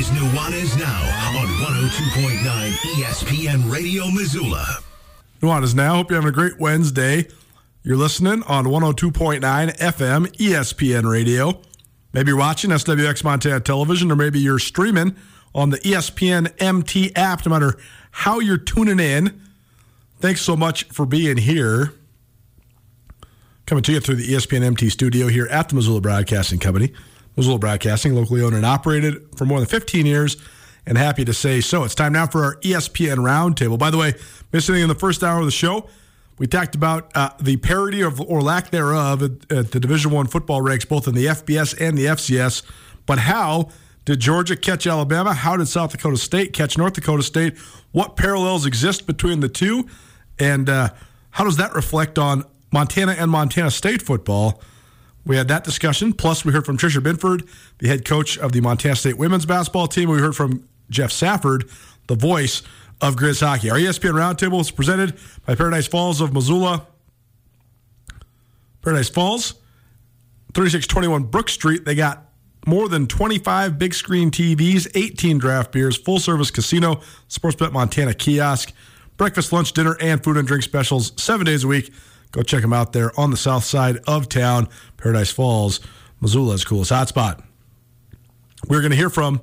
Is Now on 102.9 ESPN Radio Missoula. Nuanez Now. Hope you're having a great Wednesday. You're listening on 102.9 FM ESPN Radio. Maybe you're watching SWX Montana Television, or maybe you're streaming on the ESPN MT app, no matter how you're tuning in. Thanks so much for being here. Coming to you through the ESPN MT studio here at the Missoula Broadcasting Company. Missoula Broadcasting, locally owned and operated for more than 15 years, and happy to say so. It's time now for our ESPN Roundtable. By the way, missing in the first hour of the show, we talked about uh, the parity of or lack thereof at, at the Division One football ranks, both in the FBS and the FCS. But how did Georgia catch Alabama? How did South Dakota State catch North Dakota State? What parallels exist between the two? And uh, how does that reflect on Montana and Montana State football? We had that discussion. Plus, we heard from Tricia Binford, the head coach of the Montana State women's basketball team. We heard from Jeff Safford, the voice of Grizz hockey. Our ESPN Roundtable is presented by Paradise Falls of Missoula. Paradise Falls, 3621 Brook Street. They got more than 25 big screen TVs, 18 draft beers, full service casino, Sportsbet Montana kiosk, breakfast, lunch, dinner, and food and drink specials seven days a week. Go check them out there on the south side of town, Paradise Falls, Missoula's coolest hotspot. We're going to hear from.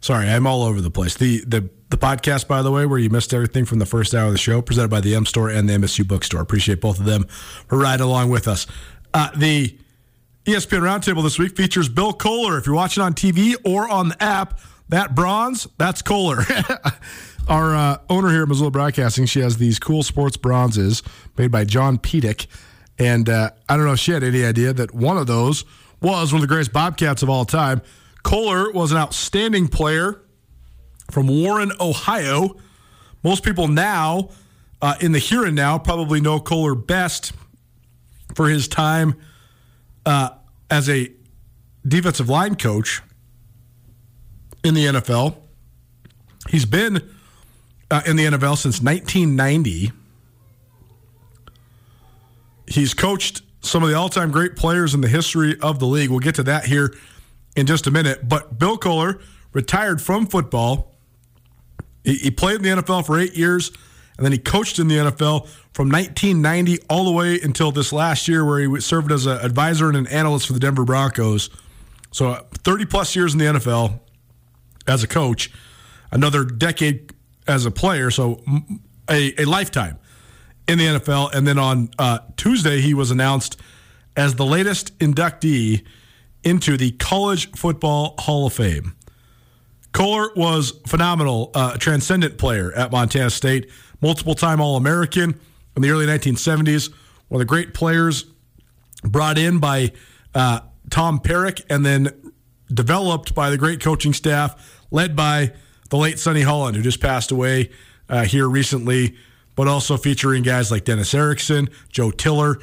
Sorry, I'm all over the place. The the the podcast, by the way, where you missed everything from the first hour of the show, presented by the M Store and the MSU Bookstore. Appreciate both of them for riding along with us. Uh, the ESPN Roundtable this week features Bill Kollar. If you're watching on TV or on the app, that bronze, that's Kollar. Our uh, owner here at Missoula Broadcasting, she has these cool sports bronzes made by John Pedic. And uh, I don't know if she had any idea that one of those was one of the greatest Bobcats of all time. Kollar was an outstanding player from Warren, Ohio. Most people now, uh, in the here and now, probably know Kollar best for his time uh, as a defensive line coach in the NFL. He's been uh, in the NFL since 1990. He's coached some of the all time great players in the history of the league. We'll get to that here in just a minute. But Bill Kollar retired from football. He, he played in the NFL for eight years, and then he coached in the NFL from 1990 all the way until this last year, where he served as an advisor and an analyst for the Denver Broncos. So 30 plus years in the NFL as a coach, another decade as a player, so a, a lifetime in the NFL. And then on uh, Tuesday, he was announced as the latest inductee into the College Football Hall of Fame. Kollar was phenomenal, uh, transcendent player at Montana State, multiple time All American in the early 1970s, one of the great players brought in by uh, Tom Parac and then developed by the great coaching staff led by the late Sonny Holland, who just passed away uh, here recently, but also featuring guys like Dennis Erickson, Joe Tiller,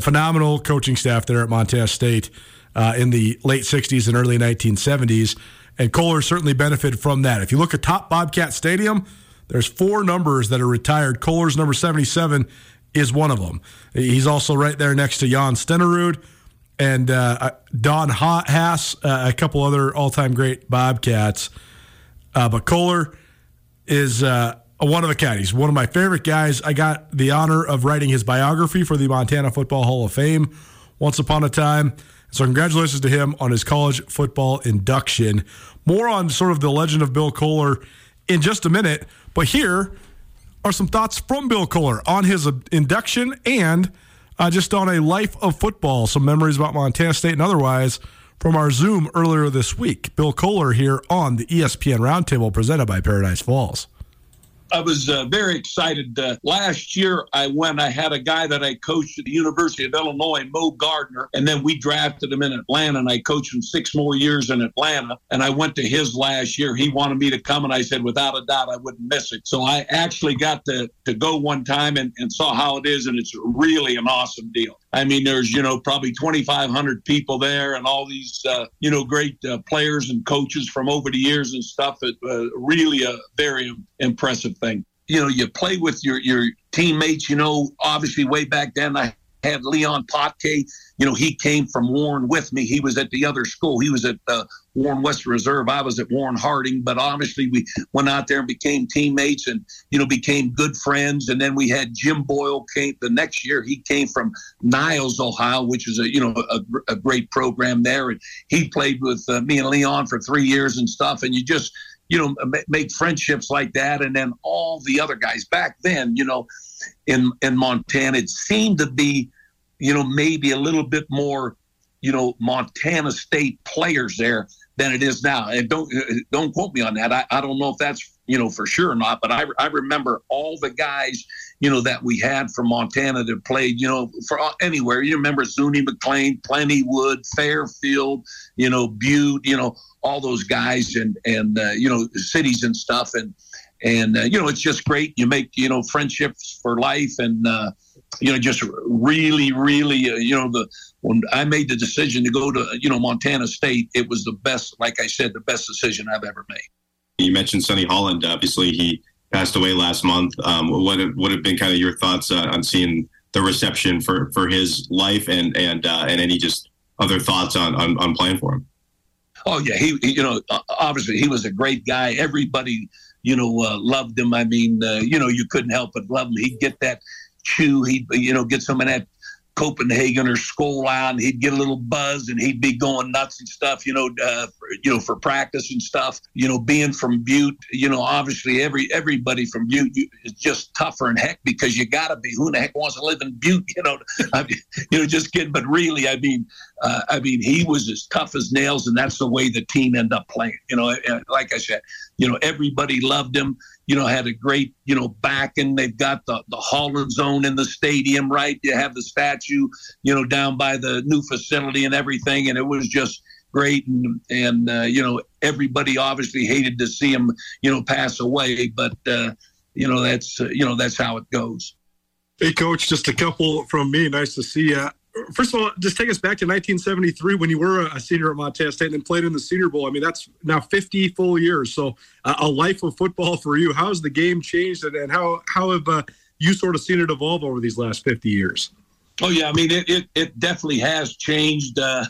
phenomenal coaching staff there at Montana State uh, in the late 60s and early 1970s. And Kollar certainly benefited from that. If you look at top Bobcat Stadium, there's four numbers that are retired. Kollar's number 77 is one of them. He's also right there next to Jan Stenerud and uh, Don Hass, uh, a couple other all-time great Bobcats. Uh, but Kollar is uh, one of a kind. He's one of my favorite guys. I got the honor of writing his biography for the Montana Football Hall of Fame once upon a time. So, congratulations to him on his college football induction. More on sort of the legend of Bill Kollar in just a minute. But here are some thoughts from Bill Kollar on his induction and uh, just on a life of football, some memories about Montana State and otherwise from our Zoom earlier this week. Bill Kollar here on the ESPN Roundtable presented by Paradise Falls. I was uh, very excited. Uh, last year, I went, I had a guy that I coached at the University of Illinois, Moe Gardner, and then we drafted him in Atlanta, and I coached him six more years in Atlanta. And I went to his last year. He wanted me to come, and I said, without a doubt, I wouldn't miss it. So I actually got to, to go one time and, and saw how it is, and it's really an awesome deal. I mean, there's, you know, probably 2,500 people there and all these, uh, you know, great uh, players and coaches from over the years and stuff. It uh, really a very impressive thing. You know, you play with your, your teammates, you know, obviously way back then I had Leon Potke. You know, he came from Warren with me. He was at the other school. He was at uh, Warren West Reserve. I was at Warren Harding. But obviously, we went out there and became teammates, and you know, became good friends. And then we had Jim Boyle came the next year. He came from Niles, Ohio, which is a you know a, a great program there, and he played with uh, me and Leon for three years and stuff. And you just you know make friendships like that, and then all the other guys back then, you know in in Montana. It seemed to be, you know, maybe a little bit more, you know, Montana State players there than it is now. And don't don't quote me on that. I, I don't know if that's you know for sure or not, but I I remember all the guys you know that we had from Montana that played you know for anywhere. You remember Zuni McLean, Plentywood, Fairfield, you know Butte, you know all those guys and and uh, you know cities and stuff and and uh, you know it's just great you make you know friendships for life and uh, you know just really really uh, you know the when i made the decision to go to you know montana state it was the best like i said the best decision i've ever made. You mentioned sonny holland. Obviously he passed away last month. Um, what have, what have been kind of your thoughts uh, on seeing the reception for for his life and and uh, and any just other thoughts on, on on playing for him? Oh yeah he you know obviously he was a great guy. Everybody you know, uh, loved him. I mean, uh, you know, you couldn't help but love him. He'd get that chew. He'd, you know, get some of that Copenhagen or out, and he'd get a little buzz, and he'd be going nuts and stuff, you know, uh, you know, for practice and stuff. You know, being from Butte, you know, obviously every everybody from Butte is just tougher and heck because you got to be. Who the heck wants to live in Butte? You know, I mean, you know, just kidding. But really, I mean, uh, I mean, he was as tough as nails, and that's the way the team ended up playing. You know, like I said, you know, everybody loved him you know, had a great, you know, back and they've got the, the Holland Zone in the stadium, right? You have the statue, you know, down by the new facility and everything. And it was just great. And, and uh, you know, everybody obviously hated to see him, you know, pass away. But, uh, you know, that's, uh, you know, that's how it goes. Hey, coach, just a couple from me. Nice to see you first of all, just take us back to 1973 when you were a senior at Montana State and then played in the Senior Bowl. I mean, that's now 50 full years. So, uh, a life of football for you. How has the game changed, and, how how have uh, you sort of seen it evolve over these last 50 years? Oh yeah, I mean, it it, it definitely has changed. Uh,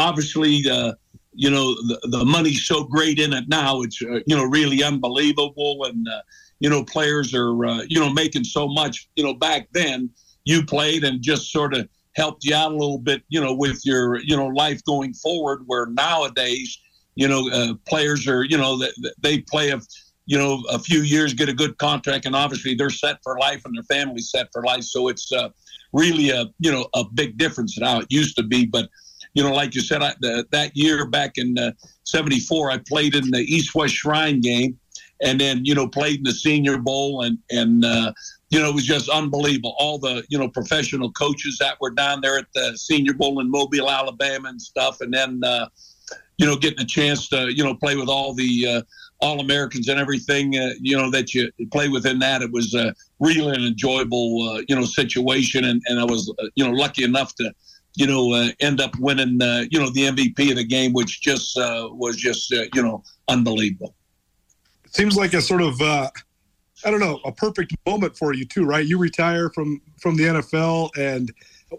obviously, uh, you know, the, the money's so great in it now. It's uh, you know really unbelievable, and uh, you know, players are you know making so much. You know, back then you played and just sort of helped you out a little bit, you know, with your, you know, life going forward. Where nowadays, you know, uh, players are, you know, they, they play a, you know, a few years, get a good contract, and obviously they're set for life and their family's set for life. So it's uh, really a, you know, a big difference how it used to be. But you know, like you said, I, the, that year back in '74, uh, I played in the East West Shrine game, and then you know played in the Senior Bowl, and and uh, you know, it was just unbelievable. All the, you know, professional coaches that were down there at the Senior Bowl in Mobile, Alabama and stuff. And then, uh, you know, getting a chance to, you know, play with all the All Americans and everything, uh, you know, that you play within that. It was uh, really an enjoyable, uh, you know, situation. And, and I was, you know, lucky enough to, you know, uh, end up winning, uh, you know, the MVP of the game, which just uh, was just, uh, you know, unbelievable. It seems like a sort of uh, I don't know, a perfect moment for you too, right? You retire from from the NFL, and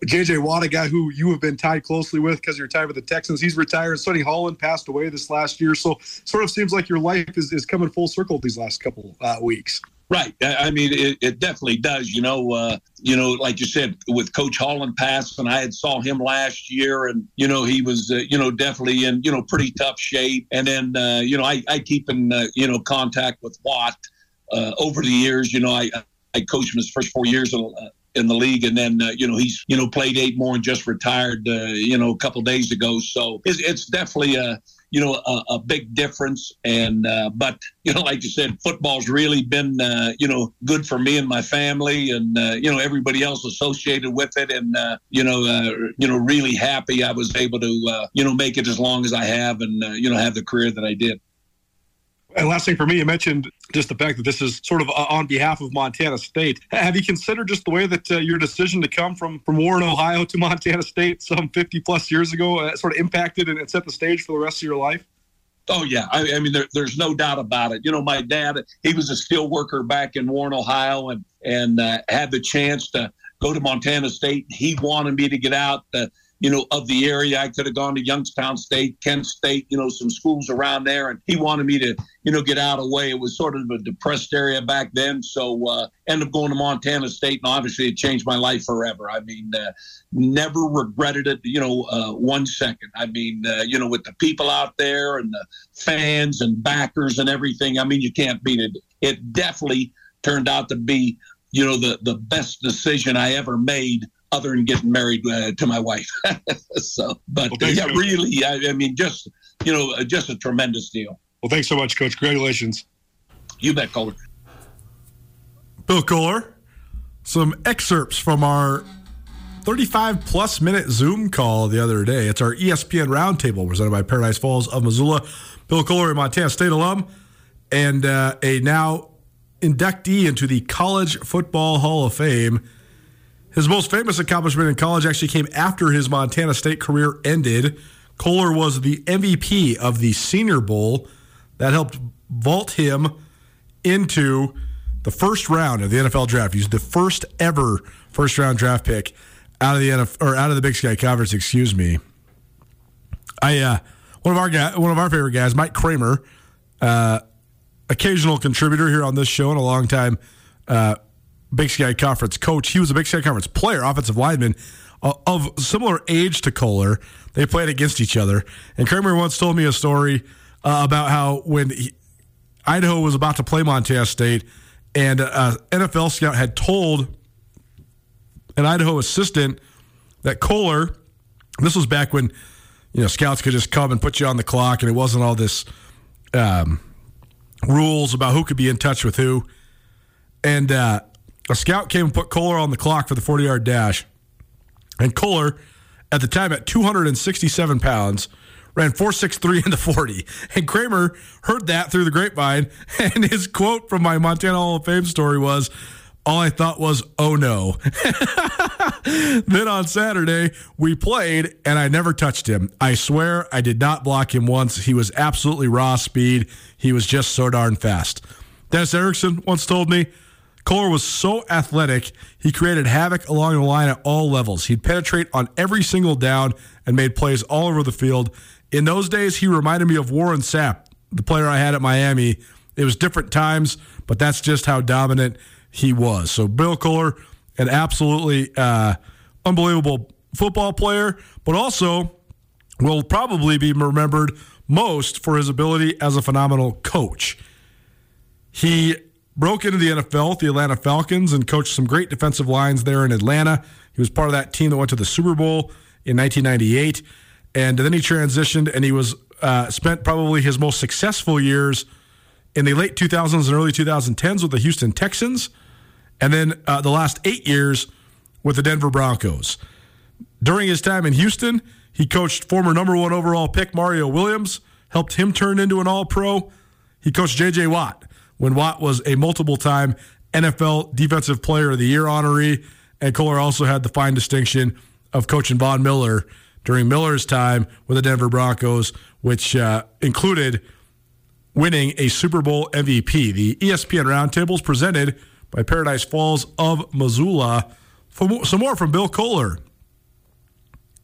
JJ Watt, a guy who you have been tied closely with because you're tied with the Texans, he's retired. Sonny Holland passed away this last year, so sort of seems like your life is, is coming full circle these last couple uh, weeks. Right. I mean, it, it definitely does. You know, uh, you know, like you said, with Coach Holland passing, I had saw him last year, and you know, he was, uh, you know, definitely in, you know, pretty tough shape. And then, uh, you know, I, I keep in, uh, you know, contact with Watt uh, over the years, you know, I I coached him his first four years in, uh, the league, and then uh, you know he's you know played eight more and just retired, uh, you know, a couple days ago. So it's, it's definitely a you know, a, a big difference. And uh, but you know, like you said, football's really been uh, you know good for me and my family, and uh, you know everybody else associated with it. And uh, you know, uh, you know, really happy I was able to uh, you know make it as long as I have, and you know have the career that I did. And last thing for me, you mentioned just the fact that this is sort of on behalf of Montana State. Have you considered just the way that uh, your decision to come from from Warren, Ohio, to Montana State some 50 plus years ago uh, sort of impacted and set the stage for the rest of your life? Oh yeah, I, I mean there, there's no doubt about it. You know, my dad he was a steel worker back in Warren, Ohio, and and uh, had the chance to go to Montana State. He wanted me to get out. Uh, you know, of the area. I could have gone to Youngstown State, Kent State, you know, some schools around there. And he wanted me to, you know, get out of the way. It was sort of a depressed area back then. So uh, ended up going to Montana State, and obviously it changed my life forever. I mean, uh, never regretted it, you know, uh, one second. I mean, uh, you know, with the people out there and the fans and backers and everything, I mean, you can't beat it. It definitely turned out to be, you know, the, the best decision I ever made other than getting married uh, to my wife. so, but well, yeah, really, I, I, mean, just you know, uh, just a tremendous deal. Well, thanks so much, Coach. Congratulations. You bet, Kollar. Bill Kollar. Some excerpts from our 35 plus minute Zoom call the other day. It's our ESPN Roundtable presented by Paradise Falls of Missoula. Bill Kollar, a Montana State alum, and uh, a now inductee into the College Football Hall of Fame. His most famous accomplishment in college actually came after his Montana State career ended. Kollar was the MVP of the Senior Bowl. That helped vault him into the first round of the NFL draft. He's the first ever first round draft pick out of the NFL, or out of the Big Sky Conference. Excuse me. I uh, one of our guy, one of our favorite guys, Mike Kramer, uh, occasional contributor here on this show and a long time uh, Big Sky Conference coach. He was a Big Sky Conference player, offensive lineman uh, of similar age to Kollar. They played against each other. And Kramer once told me a story uh, about how when he, Idaho was about to play Montana State, and an uh, NFL scout had told an Idaho assistant that Kollar, this was back when you know scouts could just come and put you on the clock, and it wasn't all this um, rules about who could be in touch with who. And uh, a scout came and put Kollar on the clock for the 40 yard dash. And Kollar, at the time at 267 pounds, ran 463 in the 40. And Kramer heard that through the grapevine. And his quote from my Montana Hall of Fame story was, all I thought was, oh no. then on Saturday, we played and I never touched him. I swear I did not block him once. He was absolutely raw speed. He was just so darn fast. Dennis Erickson once told me, Kollar was so athletic, he created havoc along the line at all levels. He'd penetrate on every single down and made plays all over the field. In those days, he reminded me of Warren Sapp, the player I had at Miami. It was different times, but that's just how dominant he was. So, Bill Kollar, an absolutely uh, unbelievable football player, but also will probably be remembered most for his ability as a phenomenal coach. He broke into the NFL with the Atlanta Falcons and coached some great defensive lines there in Atlanta. He was part of that team that went to the Super Bowl in 1998, and then he transitioned and he was uh, spent probably his most successful years in the late 2000s and early 2010s with the Houston Texans, and then uh, the last eight years with the Denver Broncos. During his time in Houston, he coached former number one overall pick Mario Williams, helped him turn into an All Pro. He coached J.J. Watt when Watt was a multiple time NFL Defensive Player of the Year honoree. And Kollar also had the fine distinction of coaching Von Miller during Miller's time with the Denver Broncos, which uh, included winning a Super Bowl MVP. The ESPN Roundtable is presented by Paradise Falls of Missoula. For some more from Bill Kollar,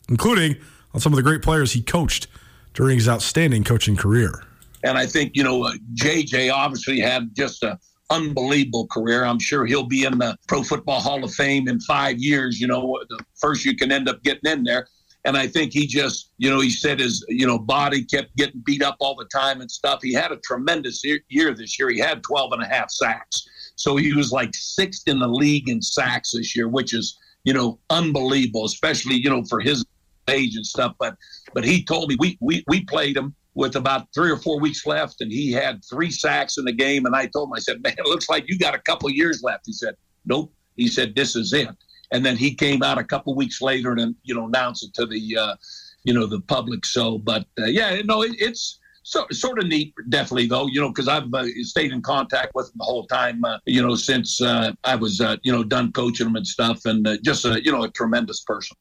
including on some of the great players he coached during his outstanding coaching career. And I think, you know, uh, JJ obviously had just an unbelievable career. I'm sure he'll be in the Pro Football Hall of Fame in five years. You know, the first you can end up getting in there. And I think he just, you know, he said his, you know, body kept getting beat up all the time and stuff. He had a tremendous year this year. He had 12 and a half sacks. So he was like sixth in the league in sacks this year, which is, you know, unbelievable, especially, you know, for his age and stuff. But but he told me we we, we played him with about three or four weeks left, and he had three sacks in the game. And I told him, I said, "Man, it looks like you got a couple years left." He said, "Nope." He said, "This is it." And then he came out a couple weeks later and you know announced it to the uh, you know the public. So, but uh, yeah, no, it, it's so, sort of neat, definitely though, you know, because I've uh, stayed in contact with him the whole time, uh, you know, since uh, I was, uh, you know, done coaching him and stuff, and uh, just a, you know, a tremendous person.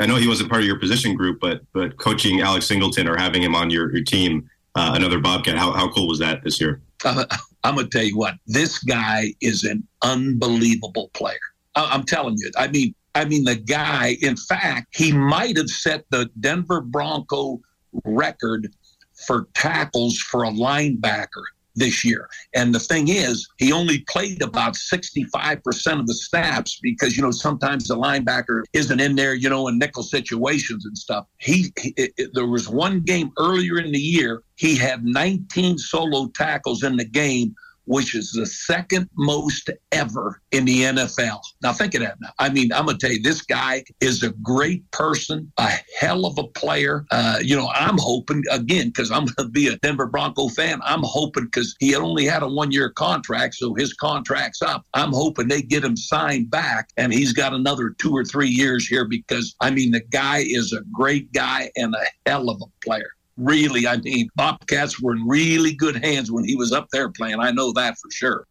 I know he wasn't part of your position group, but but coaching Alex Singleton or having him on your, your team, uh, another Bobcat, how, how cool was that this year? I'm gonna tell you what, this guy is an unbelievable player. I- I'm telling you. I mean, I mean, the guy. In fact, he might have set the Denver Bronco record for tackles for a linebacker this year. And the thing is, he only played about 65% of the snaps because, you know, sometimes the linebacker isn't in there, you know, in nickel situations and stuff. He, he it, there was one game earlier in the year, he had 19 solo tackles in the game which is the second most ever in the NFL. Now, think of that. I mean, I'm going to tell you, this guy is a great person, a hell of a player. Uh, you know, I'm hoping, again, because I'm going to be a Denver Bronco fan, I'm hoping because he only had a one year contract, so his contract's up. I'm hoping they get him signed back and he's got another two or three years here because, I mean, the guy is a great guy and a hell of a player really, I mean, Bobcats were in really good hands when he was up there playing. I know that for sure.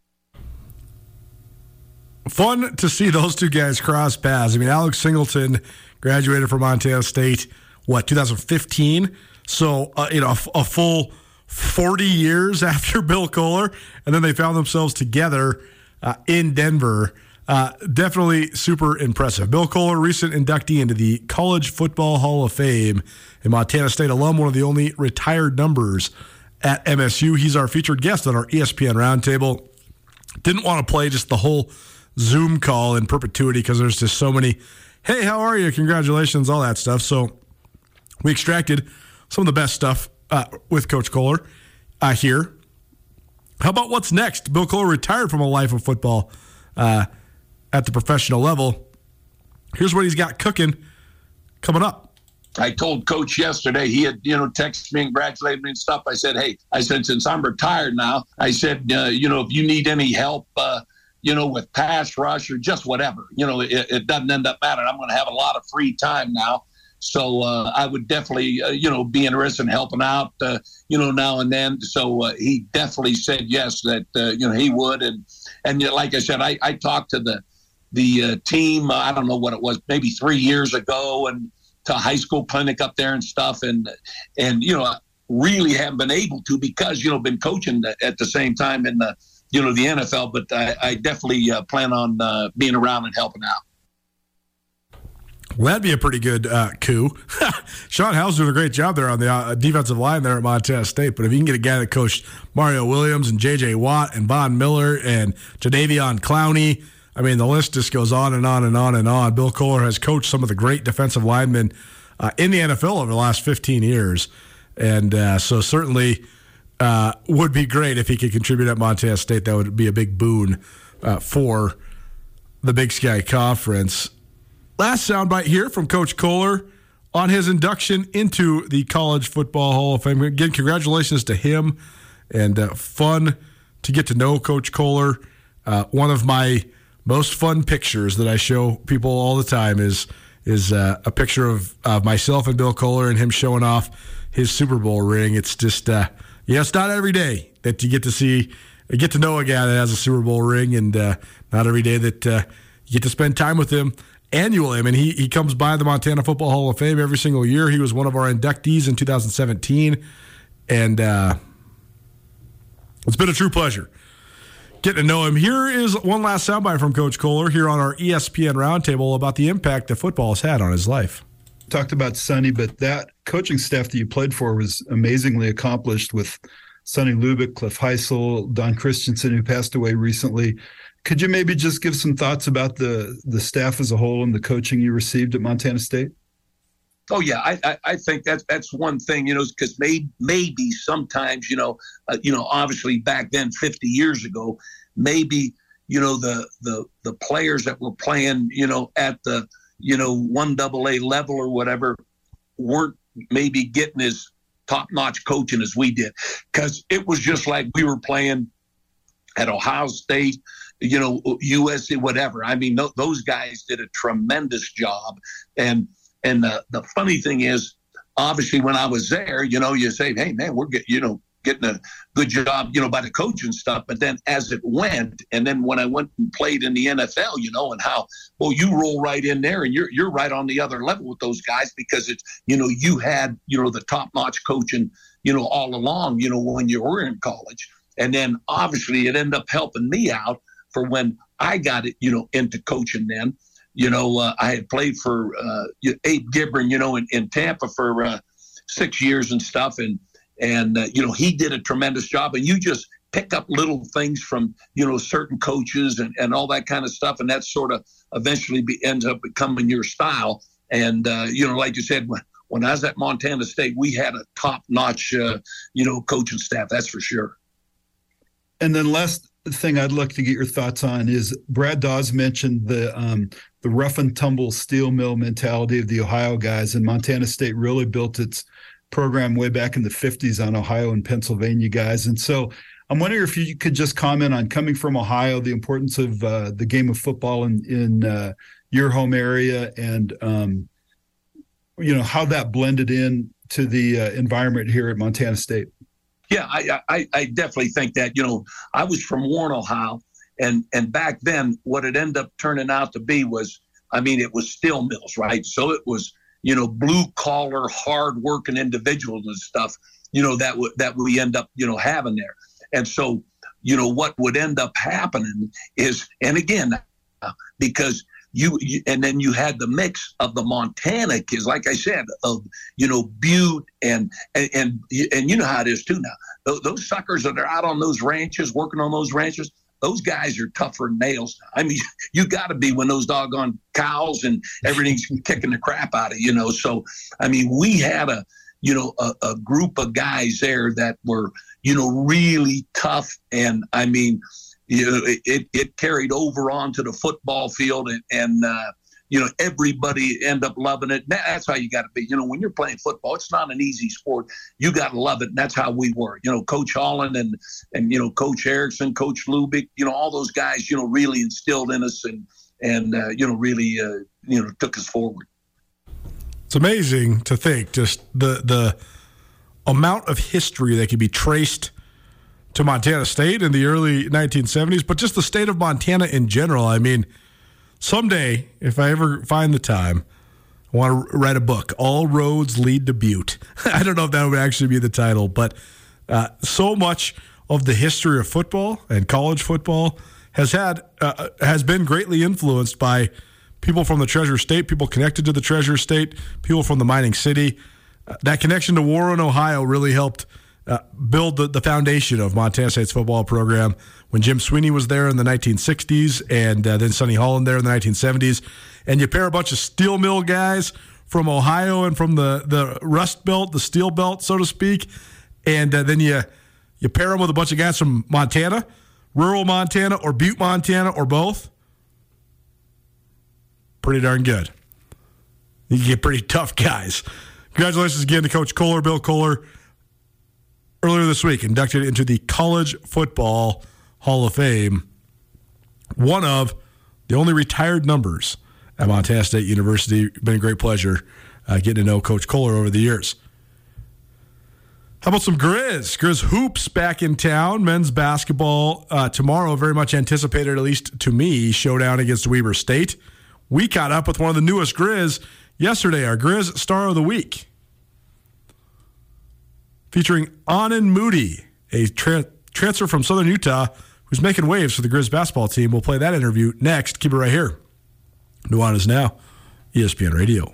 Fun to see those two guys cross paths. I mean, Alex Singleton graduated from Montana State, what, 2015? So, uh, you know, a, full 40 years after Bill Kollar. And then they found themselves together uh, in Denver. Uh, definitely super impressive. Bill Kollar, recent inductee into the College Football Hall of Fame, a Montana State alum, one of the only retired numbers at MSU. He's our featured guest on our ESPN Roundtable. Didn't want to play just the whole Zoom call in perpetuity because there's just so many, hey, how are you? Congratulations, all that stuff. So we extracted some of the best stuff uh, with Coach Kollar uh, here. How about what's next? Bill Kollar retired from a life of football uh, at the professional level. Here's what he's got cooking coming up. I told coach yesterday, he had, you know, texted me and congratulated me and stuff. I said, Hey, I said, since I'm retired now, I said, uh, you know, if you need any help, uh, you know, with pass rush or just whatever, you know, it, it doesn't end up mattering. I'm going to have a lot of free time now. So uh, I would definitely, uh, you know, be interested in helping out, uh, you know, now and then. So uh, he definitely said yes, that, you know, he would. And, and like I said, I, I talked to the, the team, I don't know what it was, maybe three years ago. And, to high school clinic up there and stuff, and and you know really haven't been able to because you know been coaching at the same time in the you know the NFL. But I, I definitely uh, plan on uh, being around and helping out. Well, that'd be a pretty good uh, coup. Sean Howell's doing a great job there on the uh, defensive line there at Montana State. But if you can get a guy that coached Mario Williams and J.J. Watt and Von Miller and Jadeveon Clowney I mean, the list just goes on and on and on and on. Bill Kollar has coached some of the great defensive linemen uh, in the NFL over the last 15 years. And uh, so certainly uh, would be great if he could contribute at Montana State. That would be a big boon uh, for the Big Sky Conference. Last soundbite here from Coach Kollar on his induction into the College Football Hall of Fame. Again, congratulations to him and uh, fun to get to know Coach Kollar. Uh, one of my most fun pictures that I show people all the time is is uh, a picture of uh, myself and Bill Kollar and him showing off his Super Bowl ring. It's just uh, yeah, it's not every day that you get to see get to know a guy that has a Super Bowl ring, and uh, not every day that uh, you get to spend time with him annually. I mean, he he comes by the Montana Football Hall of Fame every single year. He was one of our inductees in 2017, and uh, it's been a true pleasure getting to know him. Here is one last soundbite from Coach Kollar here on our ESPN Roundtable about the impact that football has had on his life. Talked about Sonny, but that coaching staff that you played for was amazingly accomplished with Sonny Lubick, Cliff Heisel, Don Christensen, who passed away recently. Could you maybe just give some thoughts about the the staff as a whole and the coaching you received at Montana State? Oh yeah, I, I, I think that's that's one thing, you know, because maybe maybe sometimes, you know, uh, you know, obviously back then, 50 years ago, maybe you know the the the players that were playing, you know, at the you know one double A level or whatever, weren't maybe getting as top notch coaching as we did because it was just like we were playing at Ohio State, you know, USC, whatever. I mean, th- those guys did a tremendous job. And and the, the funny thing is, obviously, when I was there, you know, you say, hey, man, we're getting, you know, getting a good job, you know, by the coach and stuff. But then as it went, and then when I went and played in the NFL, you know, and how well you roll right in there and you're you're right on the other level with those guys because it's you know you had you know the top notch coaching you know all along you know when you were in college, and then obviously it ended up helping me out for when I got it you know into coaching then. You know, uh, I had played for uh, Abe Gibron, you know, in, in Tampa for uh, six years and stuff, and and uh, you know he did a tremendous job. And you just pick up little things from you know certain coaches and, and all that kind of stuff. And that sort of eventually be, ends up becoming your style. And uh, you know like you said when, when i was at montana state we had a top-notch uh, you know coaching staff that's for sure. And then last thing i'd like to get your thoughts on is brad dawes mentioned the um, the rough and tumble steel mill mentality of the ohio guys and montana state really built its program way back in the 50s on Ohio and Pennsylvania guys. And so I'm wondering if you could just comment on coming from Ohio, the importance of uh, the game of football in, in uh, your home area and, um, you know, how that blended in to the uh, environment here at Montana State. Yeah, I, I, I definitely think that, you know, I was from Warren, Ohio. And, and back then, what it ended up turning out to be was, I mean, it was steel mills, right? So it was – you know, blue collar, hard working individuals and stuff, you know, that w- that we end up, you know, having there. And so, you know, what would end up happening is, and again, uh, because you, you, and then you had the mix of the Montana kids, like I said, of you know Butte and and and, and you know how it is too now. Those, those suckers that are out on those ranches, working on those ranches, those guys are tougher than nails. I mean, you got to be when those doggone cows and everything's kicking the crap out of you know. So, I mean, we had a you know a, a group of guys there that were you know really tough, and I mean, you know, it it carried over onto the football field, and and uh, you know everybody end up loving it. That's how you got to be. You know when you're playing football it's not an easy sport. You got to love it and that's how we were. You know coach holland and and you know coach erickson coach lubick you know all those guys you know really instilled in us and and uh, you know really uh, you know took us forward. It's amazing to think just the the amount of history that can be traced to Montana State in the early 1970s, but just the state of Montana in general. I mean, someday, if I ever find the time, I want to write a book. All roads lead to Butte. I don't know if that would actually be the title, but uh, so much of the history of football and college football has had uh, has been greatly influenced by people from the Treasure State, people connected to the Treasure State, people from the mining city. Uh, that connection to Warren, Ohio, really helped uh, build the, the foundation of Montana State's football program when Jim Sweeney was there in the 1960s and uh, then Sonny Holland there in the 1970s. And you pair a bunch of steel mill guys from Ohio and from the, the Rust Belt, the Steel Belt, so to speak. And uh, then you, you pair them with a bunch of guys from Montana, rural Montana, or Butte, Montana, or both. Pretty darn good. You get pretty tough guys. Congratulations again to Coach Kollar, Bill Kollar earlier this week, inducted into the College Football Hall of Fame. One of the only retired numbers at Montana State University. Been a great pleasure uh, getting to know Coach Kollar over the years. How about some Grizz? Grizz Hoops back in town. Men's basketball uh, tomorrow, very much anticipated, at least to me, showdown against Weber State. We caught up with one of the newest Grizz yesterday, our Grizz Star of the Week featuring Aanen Moody, a tra- transfer from Southern Utah who's making waves for the Grizz basketball team. We'll play that interview next. Keep it right here. Nuanez Now, ESPN Radio.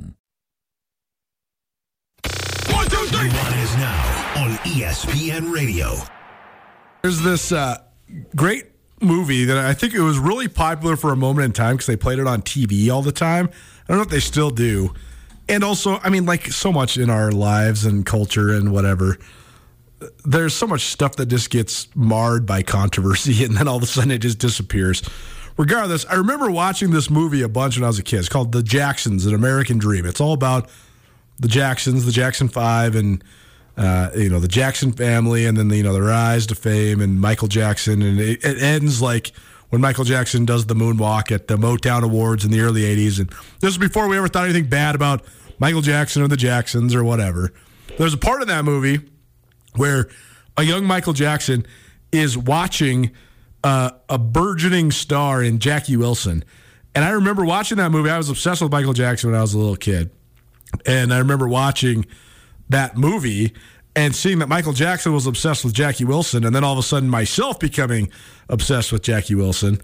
One, two, three. Is now on ESPN Radio. There's this uh, great movie that I think it was really popular for a moment in time because they played it on TV all the time. I don't know if they still do. And also, I mean, like so much in our lives and culture and whatever, there's so much stuff that just gets marred by controversy and then all of a sudden it just disappears. Regardless, I remember watching this movie a bunch when I was a kid. It's called The Jacksons, An American Dream. It's all about the Jacksons, the Jackson Five, and uh, you know the Jackson family, and then the, you know the rise to fame and Michael Jackson, and it, it, ends like when Michael Jackson does the moonwalk at the Motown Awards in the early '80s, and this was before we ever thought anything bad about Michael Jackson or the Jacksons or whatever. There's a part of that movie where a young Michael Jackson is watching uh, a burgeoning star in Jackie Wilson. And I remember watching that movie. I was obsessed with Michael Jackson when I was a little kid. And I remember watching that movie and seeing that Michael Jackson was obsessed with Jackie Wilson, and then all of a sudden myself becoming obsessed with Jackie Wilson.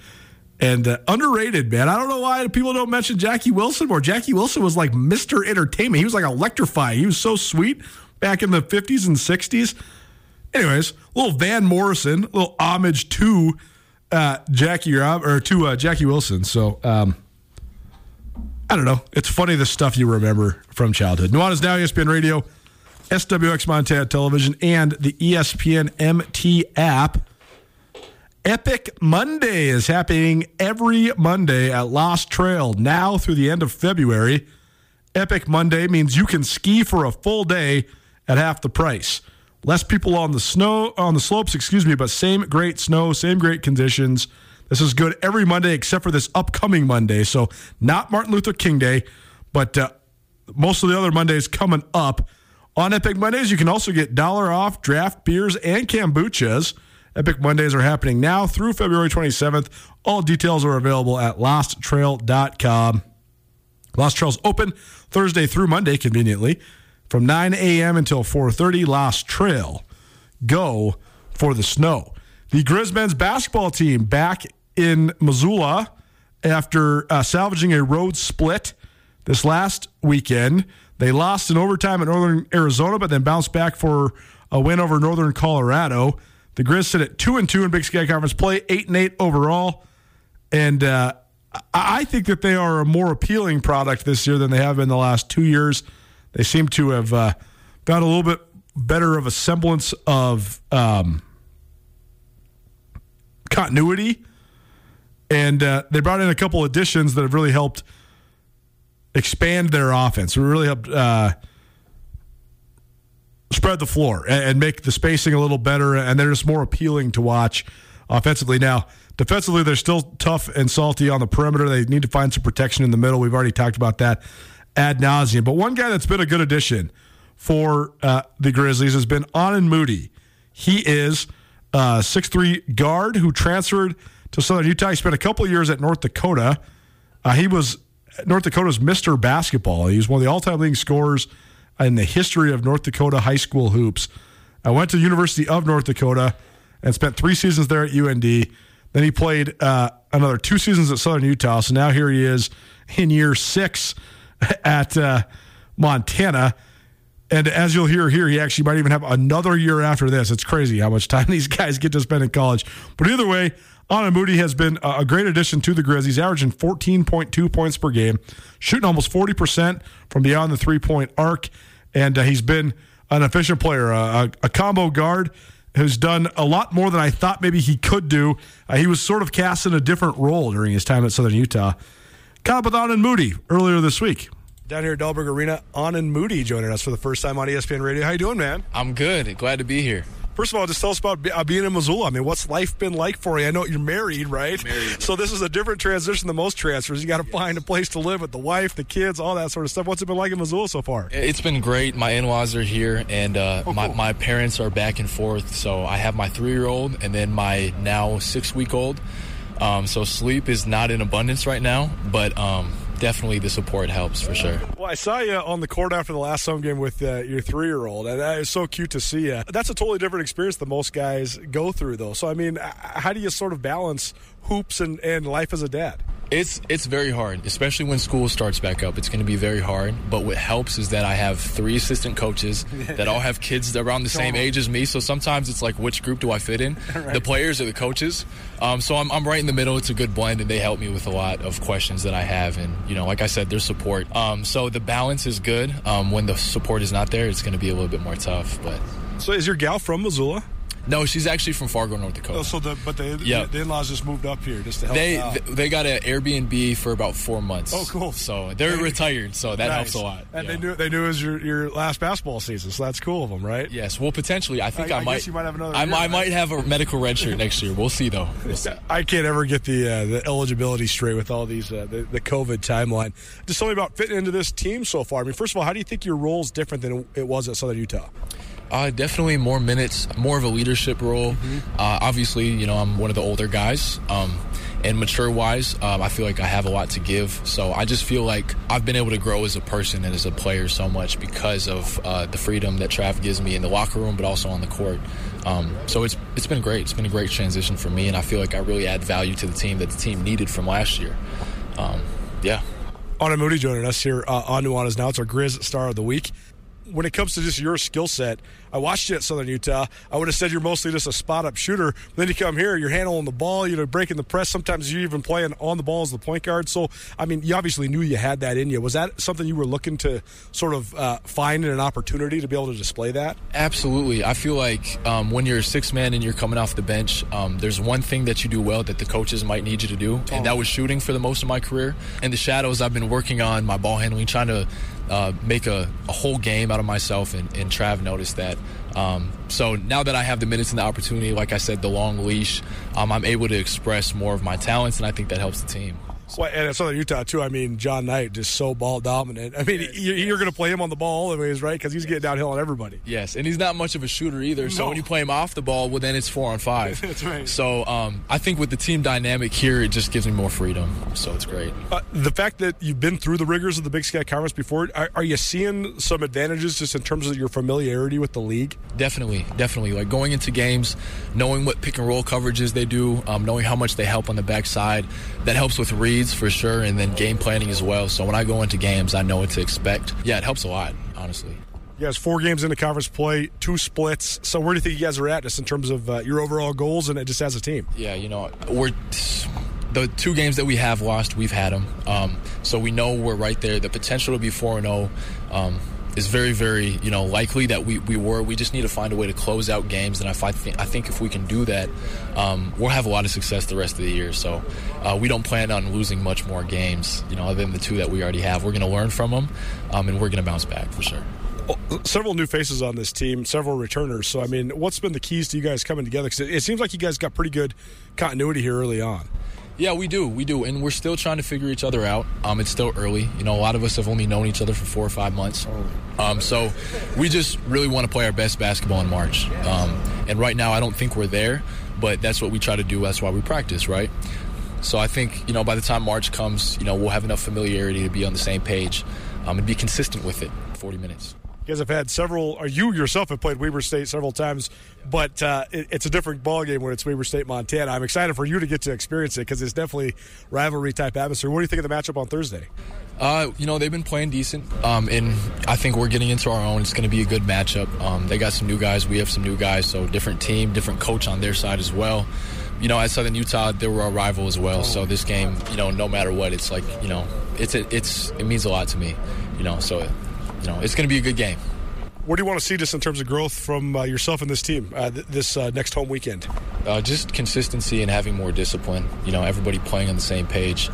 And uh, underrated, man. I don't know why people don't mention Jackie Wilson more. Jackie Wilson was like Mr. Entertainment. He was like electrifying. He was so sweet back in the 50s and 60s. Anyways, little Van Morrison, little homage to uh, Jackie Rob or to uh, Jackie Wilson. So um, I don't know. It's funny the stuff you remember from childhood. Nuanez Now, ESPN Radio, SWX Montana Television, and the ESPN MT app. Epic Monday is happening every Monday at Lost Trail now through the end of February. Epic Monday means you can ski for a full day at half the price. Less people on the snow on the slopes, excuse me, but same great snow, same great conditions. This is good every Monday except for this upcoming Monday. So not Martin Luther King Day, but uh, most of the other Mondays coming up. On Epic Mondays, you can also get dollar off draft beers and kombuchas. Epic Mondays are happening now through February 27th. All details are available at losttrail.com. Lost Trail's open Thursday through Monday, conveniently, from 9 a.m. until 4:30. Lost Trail, go for the snow. The Grizz men's basketball team back in Missoula after uh, salvaging a road split this last weekend. They lost in overtime at Northern Arizona, but then bounced back for a win over Northern Colorado. The Grizz sit at two and two in Big Sky Conference play, eight and eight overall, and uh, I think that they are a more appealing product this year than they have been the last two years. They seem to have uh, got a little bit better of a semblance of um, continuity, and uh, they brought in a couple additions that have really helped expand their offense. Really helped uh, spread the floor and, and, make the spacing a little better, and they're just more appealing to watch offensively. Now, defensively, they're still tough and salty on the perimeter. They need to find some protection in the middle. We've already talked about that ad nauseum. But one guy that's been a good addition for uh, the Grizzlies has been Aanen Moody. He is a six-three guard who transferred to Southern Utah. He spent a couple years at North Dakota. Uh, he was North Dakota's Mr. Basketball. He was one of the all-time leading scorers in the history of North Dakota high school hoops. I went to the University of North Dakota and spent three seasons there at UND. Then he played uh, another two seasons at Southern Utah. So now here he is in year six at uh, Montana. And as you'll hear here, he actually might even have another year after this. It's crazy how much time these guys get to spend in college. But either way, Aanen Moody has been a great addition to the Grizz. He's averaging 14.2 points per game, shooting almost 40% from beyond the three point arc. And uh, he's been an efficient player, a, a, combo guard who's done a lot more than I thought maybe he could do. Uh, he was sort of cast in a different role during his time at Southern Utah. Caught up with Aanen Moody earlier this week. Down here at Dahlberg Arena, Aanen Moody joining us for the first time on ESPN Radio. How you doing, man? I'm good. Glad to be here. First of all, just tell us about uh, being in Missoula. I mean, what's life been like for you? I know you're married, right? Married. So this is a different transition than most transfers. You got to yes. find a place to live with the wife, the kids, all that sort of stuff. What's it been like in Missoula so far? It's been great. My in-laws are here, and uh, oh, my, my parents are back and forth. So I have my three-year-old and then my now six-week-old. Um, so sleep is not in abundance right now, but um, definitely the support helps for sure. Well, I saw you on the court after the last home game with uh, your three year old, and it's so cute to see you. That's a totally different experience than most guys go through, though. So, I mean, how do you sort of balance hoops and, and life as a dad? It's it's very hard, especially when school starts back up. It's going to be very hard. But what helps is that I have three assistant coaches that all have kids around the same age as me. So sometimes it's like, which group do I fit in? right. The players or the coaches. Um, so I'm, I'm right in the middle. It's a good blend, and they help me with a lot of questions that I have. And you know, like I said, their support. Um, so the balance is good. Um, when the support is not there, it's going to be a little bit more tough. But so is your gal from Missoula? No, she's actually from Fargo, North Dakota. Oh, so the but the, Yep. the in-laws just moved up here just to help They out. they got an Airbnb for about four months. Oh, cool. So they're retired, so that Nice. helps a lot. And Yeah. they knew they knew it was your, your last basketball season, so that's cool of them, right? Yes, well, potentially. I think I- I, I might. you might have another I, year, I might have a medical red shirt next year. We'll see, though. We'll see. I can't ever get the uh, the eligibility straight with all these uh, the, the COVID timeline. Just tell me about fitting into this team so far. I mean, first of all, how do you think your role is different than it was at Southern Utah? Uh, definitely more minutes, more of a leadership role. Uh, obviously, you know, I'm one of the older guys. Um, and mature wise, um, I feel like I have a lot to give. So I just feel like I've been able to grow as a person and as a player so much because of uh, the freedom that Trav gives me in the locker room, but also on the court. Um, so it's it's been great. It's been a great transition for me, and I feel like I really add value to the team that the team needed from last year. Um, yeah. Aanen Moody joining us here uh, on Nuanez Now. It's our Grizz Star of the Week. When it comes to just your skill set, I watched you at Southern Utah. I would have said you're mostly just a spot up shooter. Then you come here, you're handling the ball, you know, breaking the press. Sometimes you're even playing on the ball as the point guard. So, I mean, you obviously knew you had that in you. Was that something you were looking to sort of uh, find in an opportunity to be able to display that? Absolutely. I feel like um, when you're a six man and you're coming off the bench, um, there's one thing that you do well that the coaches might need you to do, and that was shooting for the most of my career. In the shadows, I've been working on my ball handling, trying to uh, make a, a whole game out of myself, and, and Trav noticed that. Um, so now that I have the minutes and the opportunity, like I said, the long leash, um, I'm able to express more of my talents, and I think that helps the team. Well, and at Southern Utah too. I mean, John Knight just so ball dominant. I mean, you- you're going to play him on the ball anyways, right? Because he's getting downhill on everybody. Yes, and he's not much of a shooter either. So No. when you play him off the ball, well, then it's four on five. That's right. So um, I think with the team dynamic here, it just gives me more freedom. So it's great. Uh, the fact that you've been through the rigors of the Big Sky Conference before, are, are you seeing some advantages just in terms of your familiarity with the league? Definitely, definitely. Like going into games, knowing what pick and roll coverages they do, um, knowing how much they help on the backside, that helps with reads for sure, and then game planning as well. So when I go into games, I know what to expect. Yeah, it helps a lot, honestly. You guys, four games into conference play, two splits. So where do you think you guys are at just in terms of uh, your overall goals and just as a team? Yeah, you know, we're the two games that we have lost, we've had them. Um, so we know we're right there. The potential to be four and zero um, is very, very you know likely that we, we were. We just need to find a way to close out games, and I think I think if we can do that, um, we'll have a lot of success the rest of the year. So uh, we don't plan on losing much more games. You know, other than the two that we already have, we're going to learn from them, um, and we're going to bounce back for sure. Several new faces on this team, several returners. So, I mean, what's been the keys to you guys coming together? Because it, it seems like you guys got pretty good continuity here early on. Yeah, we do, we do, and we're still trying to figure each other out. Um, it's still early. You know, a lot of us have only known each other for four or five months. Um, so we just really want to play our best basketball in March. Um, and right now, I don't think we're there, but that's what we try to do. That's why we practice, right? So I think you know by the time March comes, you know we'll have enough familiarity to be on the same page um, and be consistent with it. Forty minutes. Guys have had several, or you yourself have played Weber State several times, but uh, it, it's a different ballgame when it's Weber State, Montana. I'm excited for you to get to experience it because it's definitely rivalry type atmosphere. What do you think of the matchup on Thursday? Uh, you know, they've been playing decent, um, and I think we're getting into our own. It's going to be a good matchup. Um, they got some new guys, we have some new guys, so different team, different coach on their side as well. You know, at Southern Utah, they were our rival as well. So this game, you know, no matter what, it's like you know, it's it's it means a lot to me. You know, so you know, it's going to be a good game. Where do you want to see this in terms of growth from uh, yourself and this team uh, th- this uh, next home weekend? Uh, just consistency and having more discipline. You know, everybody playing on the same page,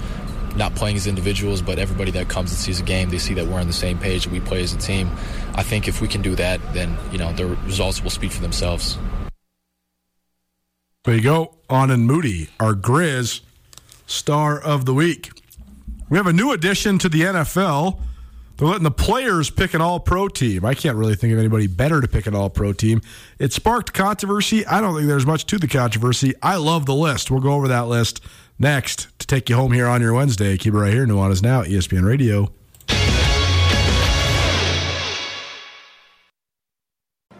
not playing as individuals, but everybody that comes and sees a game, they see that we're on the same page and we play as a team. I think if we can do that, then you know the results will speak for themselves. There you go. Aanen Moody, our Grizz star of the week. We have a new addition to the NFL. They're letting the players pick an all pro team. I can't really think of anybody better to pick an all pro team. It sparked controversy. I don't think there's much to the controversy. I love the list. We'll go over that list next to take you home here on your Wednesday. Keep it right here. Nuanez Now, ESPN Radio.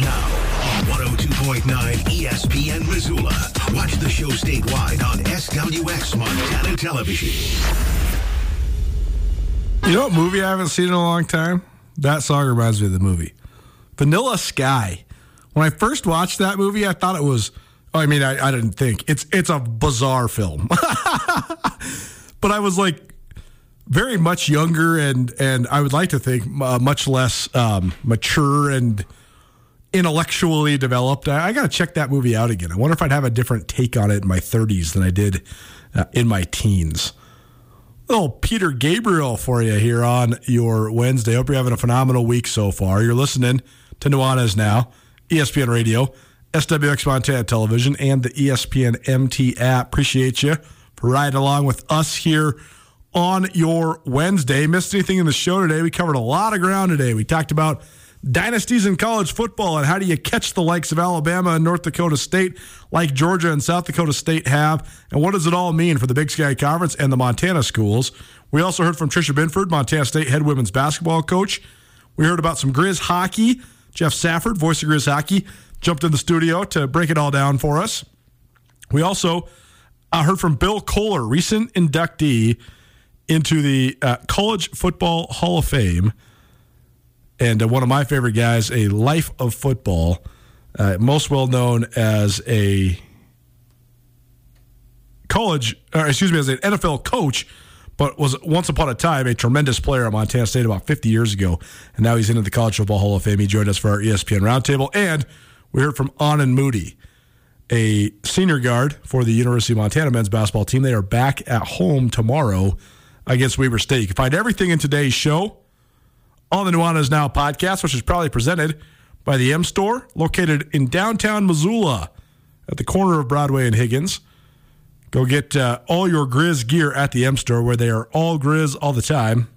Now on 102.9 ESPN Missoula. Watch the show statewide on SWX Montana Television. You know what movie I haven't seen in a long time? That song reminds me of the movie. Vanilla Sky. When I first watched that movie, I thought it was I mean, I, I didn't think. It's it's a bizarre film. but I was like very much younger and and I would like to think uh, much less um, mature and intellectually developed. I, I got to check that movie out again. I wonder if I'd have a different take on it in my 30s than I did uh, in my teens. Little Peter Gabriel for you here on your Wednesday. Hope you're having a phenomenal week so far. You're listening to Nuanez now, ESPN Radio, SWX Montana Television, and the ESPN MT app. Appreciate you for riding along with us here on your Wednesday. Missed anything in the show today? We covered a lot of ground today. We talked about dynasties in college football and how do you catch the likes of Alabama and North Dakota State like Georgia and South Dakota State have, and what does it all mean for the Big Sky Conference and the Montana schools? We also heard from Tricia Binford, Montana State head women's basketball coach. We heard about some Grizz hockey. Jeff Safford, voice of Grizz hockey, jumped in the studio to break it all down for us. We also uh, heard from Bill Kollar, recent inductee into the uh, College Football Hall of Fame, and uh, one of my favorite guys, a life of football, uh, most well known as a college, or excuse me, as an NFL coach, but was once upon a time a tremendous player at Montana State about 50 years ago, and now he's into the College Football Hall of Fame. He joined us for our ESPN roundtable, and we heard from Aanen Moody a senior guard for the University of Montana men's basketball team. They are back at home tomorrow against Weber State. You can find everything in today's show on the Nuanez Now podcast, which is probably presented by the M Store, located in downtown Missoula at the corner of Broadway and Higgins. Go get uh, all your Grizz gear at the M Store, where they are all Grizz all the time.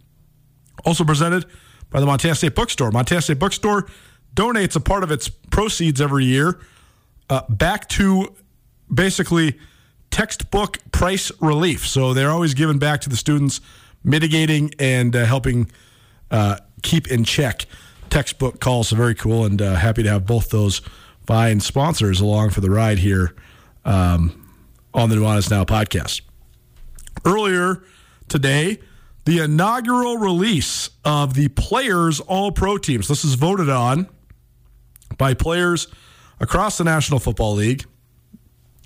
Also presented by the Montana State Bookstore. Montana State Bookstore donates a part of its proceeds every year uh, back to basically textbook price relief. So they're always giving back to the students, mitigating and uh, helping uh, keep in check textbook calls. So very cool, and uh, happy to have both those fine sponsors along for the ride here um, on the Nuanez Now podcast. Earlier today, the inaugural release of the Players All Pro teams. This is voted on by players across the National Football League.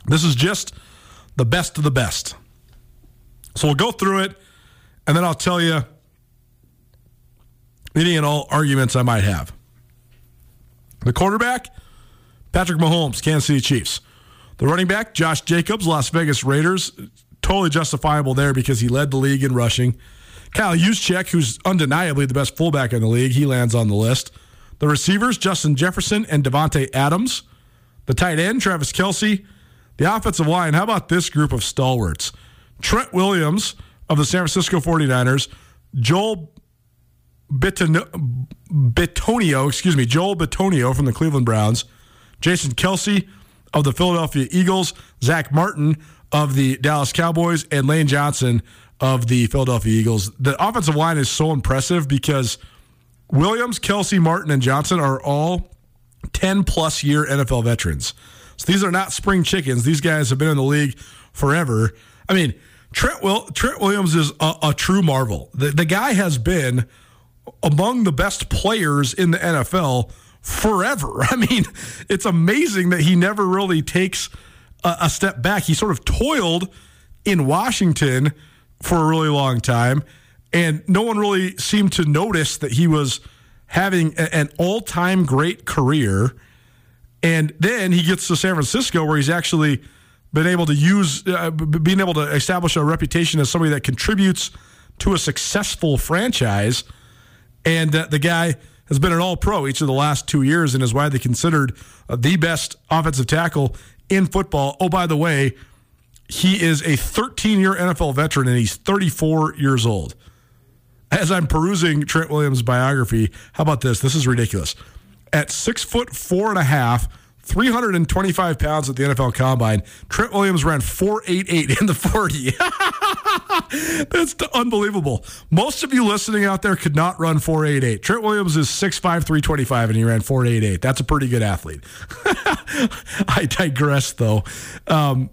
This is just the best of the best. So we'll go through it, and then I'll tell you any and all arguments I might have. The quarterback, Patrick Mahomes, Kansas City Chiefs. The running back, Josh Jacobs, Las Vegas Raiders. Totally justifiable there because he led the league in rushing. Kyle Juszczyk, who's undeniably the best fullback in the league, he lands on the list. The receivers, Justin Jefferson and Davante Adams. The tight end, Travis Kelce. The offensive line, how about this group of stalwarts? Trent Williams of the San Francisco 49ers, Joel Bitonio, excuse me, Joel Bitonio from the Cleveland Browns, Jason Kelce of the Philadelphia Eagles, Zack Martin of the Dallas Cowboys, and Lane Johnson of the Philadelphia Eagles. The offensive line is so impressive because Williams, Kelce, Martin, and Johnson are all 10 plus year NFL veterans. So these are not spring chickens. These guys have been in the league forever. I mean, Trent, Will, Trent Williams is a, a true marvel. The, the guy has been among the best players in the NFL forever. I mean, it's amazing that he never really takes a, a step back. He sort of toiled in Washington for a really long time, and no one really seemed to notice that he was having a, an all time great career. And then he gets to San Francisco, where he's actually been able to use, uh, being able to establish a reputation as somebody that contributes to a successful franchise. And uh, the guy has been an all pro each of the last two years and is widely considered uh, the best offensive tackle in football. Oh, by the way, he is a 13 year NFL veteran and he's 34 years old. As I'm perusing Trent Williams' biography, how about this? This is ridiculous. At six foot four and a half, 325 pounds at the NFL Combine. Trent Williams ran 4.88 in the 40. That's unbelievable. Most of you listening out there could not run 4.88. Trent Williams is 6'5, 325, and he ran 4.88. That's a pretty good athlete. I digress, though. Um,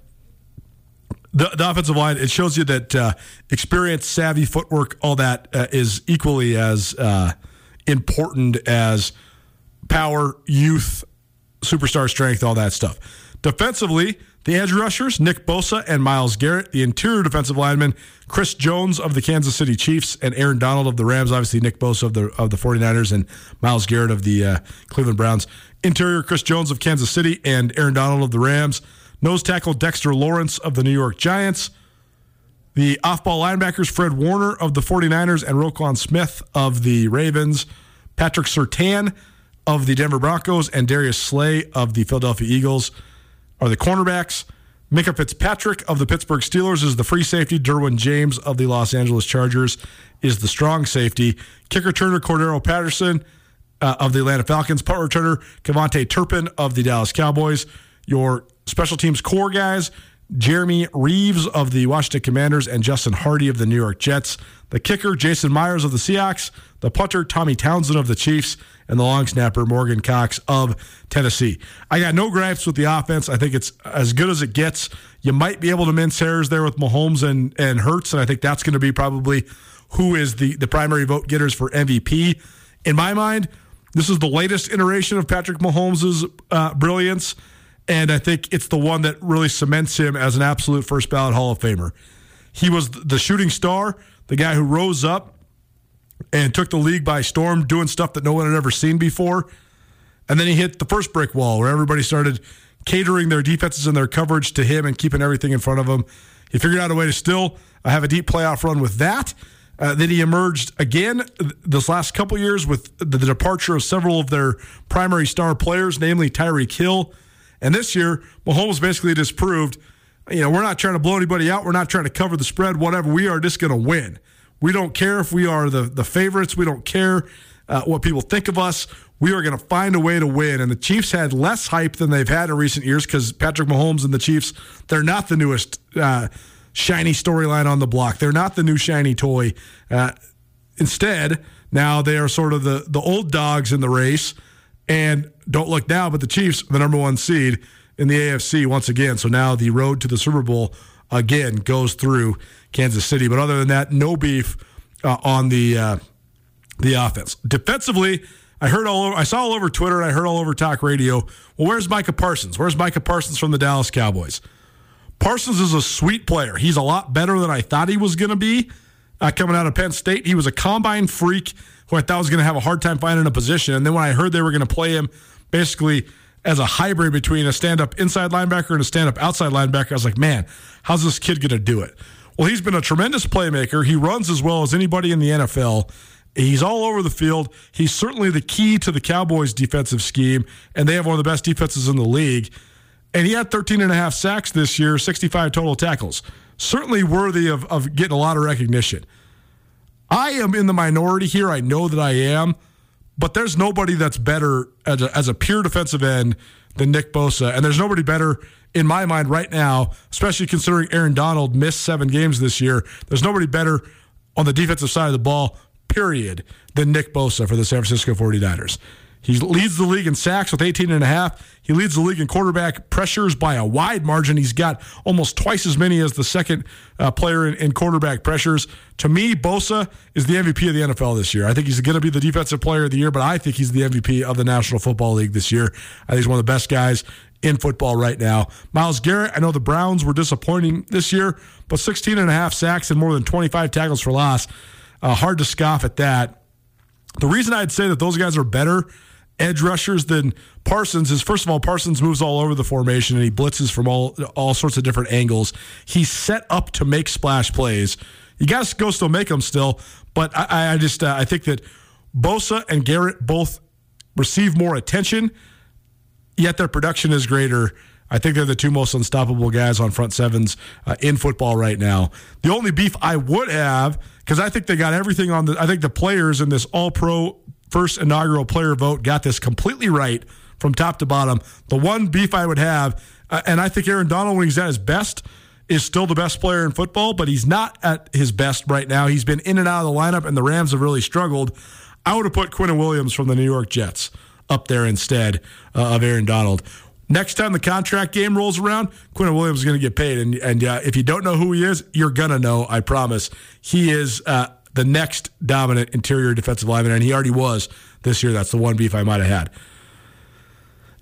the, the, offensive line, it shows you that uh, experience, savvy, footwork, all that uh, is equally as uh, important as power, youth, superstar strength, all that stuff. Defensively, the edge rushers, Nick Bosa and Myles Garrett. The interior defensive linemen, Chris Jones of the Kansas City Chiefs and Aaron Donald of the Rams. Obviously, Nick Bosa of the, of the 49ers and Myles Garrett of the uh, Cleveland Browns. Interior, Chris Jones of Kansas City and Aaron Donald of the Rams. Nose tackle, Dexter Lawrence of the New York Giants. The off ball linebackers, Fred Warner of the 49ers and Roquan Smith of the Ravens. Patrick Surtain of the Denver Broncos and Darius Slay of the Philadelphia Eagles are the cornerbacks. Minkah Fitzpatrick of the Pittsburgh Steelers is the free safety. Derwin James of the Los Angeles Chargers is the strong safety. Kick returner Cordarrelle Patterson uh, of the Atlanta Falcons. Punt returner KaVontae Turpin of the Dallas Cowboys. Your special teams core guys Jeremy Reaves of the Washington Commanders and Justin Hardee of the New York Jets. The kicker Jason Myers of the Seahawks. The punter Tommy Townsend of the Chiefs and the long snapper Morgan Cox of Tennessee. I got no gripes with the offense. I think it's as good as it gets. You might be able to mince hairs there with Mahomes and and Hurts, and I think that's going to be probably who is the the primary vote getters for MVP. In my mind, this is the latest iteration of Patrick Mahomes' uh, brilliance, and I think it's the one that really cements him as an absolute first ballot Hall of Famer. He was the shooting star, the guy who rose up and took the league by storm, doing stuff that no one had ever seen before. And then he hit the first brick wall where everybody started catering their defenses and their coverage to him and keeping everything in front of him. He figured out a way to still have a deep playoff run with that. Uh, then he emerged again this last couple years with the, departure of several of their primary star players, namely Tyreek Hill. And this year, Mahomes basically just proved, you know, we're not trying to blow anybody out. We're not trying to cover the spread, whatever. We are just going to win. We don't care if we are the, the favorites. We don't care uh, what people think of us. We are going to find a way to win. And the Chiefs had less hype than they've had in recent years because Patrick Mahomes and the Chiefs, they're not the newest uh, shiny storyline on the block. They're not the new shiny toy. Uh, instead, now they are sort of the, the old dogs in the race. And don't look now, but the Chiefs, the number one seed in the AFC once again. So now the road to the Super Bowl again goes through Kansas City. But other than that, no beef uh, on the uh, the offense. Defensively, I heard all over, I saw all over Twitter, and I heard all over talk radio. Well, where's Micah Parsons? Where's Micah Parsons from the Dallas Cowboys? Parsons is a sweet player. He's a lot better than I thought he was going to be uh, coming out of Penn State. He was a combine freak who I thought was going to have a hard time finding a position. And then when I heard they were going to play him basically as a hybrid between a stand up inside linebacker and a stand up outside linebacker, I was like, man, how's this kid going to do it? Well, he's been a tremendous playmaker. He runs as well as anybody in the NFL. He's all over the field. He's certainly the key to the Cowboys' defensive scheme, and they have one of the best defenses in the league. And he had 13 and a half sacks this year, 65 total tackles. Certainly worthy of, of getting a lot of recognition. I am in the minority here. I know that I am, but there's nobody that's better as a, as a pure defensive end than Nick Bosa. And there's nobody better in my mind right now, especially considering Aaron Donald missed seven games this year. There's nobody better on the defensive side of the ball, period, than Nick Bosa for the San Francisco 49ers. He leads the league in sacks with 18 and a half. He leads the league in quarterback pressures by a wide margin. He's got almost twice as many as the second uh, player in, in, quarterback pressures. To me, Bosa is the MVP of the NFL this year. I think he's going to be the defensive player of the year, but I think he's the MVP of the National Football League this year. I think he's one of the best guys in football right now. Myles Garrett, I know the Browns were disappointing this year, but 16 and a half sacks and more than 25 tackles for loss. Uh, hard to scoff at that. The reason I'd say that those guys are better edge rushers than Parsons is first of all Parsons moves all over the formation and he blitzes from all all sorts of different angles. He's set up to make splash plays. You got to go still make them still, but I, I just uh, I think that Bosa and Garrett both receive more attention, yet their production is greater. I think they're the two most unstoppable guys on front sevens uh, in football right now. The only beef I would have, because I think they got everything on the, I think the players in this all pro first inaugural player vote got this completely right from top to bottom. The one beef I would have, uh, and I think Aaron Donald, when he's at his best, is still the best player in football, but he's not at his best right now. He's been in and out of the lineup, and the Rams have really struggled. I would have put Quinnen Williams from the New York Jets up there instead uh, of Aaron Donald. Next time the contract game rolls around, Quinnen Williams is going to get paid, and and uh, if you don't know who he is, you're gonna know. I promise. He is uh, the next dominant interior defensive lineman, and he already was this year. That's the one beef I might have had.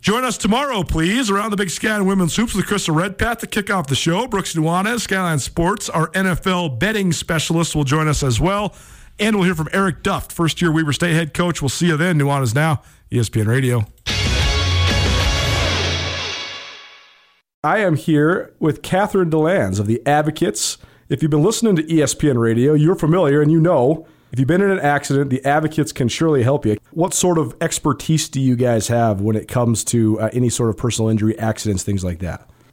Join us tomorrow, please, around the Big Sky and Women's Hoops with Crystal Redpath to kick off the show. Brooks Nuanez, Skyline Sports, our NFL betting specialist, will join us as well. And we'll hear from Eric Duft, first year Weber State head coach. We'll see you then. Nuanez now, ESPN Radio. I am here with Catherine DeLands of the Advocates if you've been listening to ESPN radio, you're familiar and you know if you've been in an accident, the advocates can surely help you. What sort of expertise do you guys have when it comes to uh, any sort of personal injury, accidents, things like that?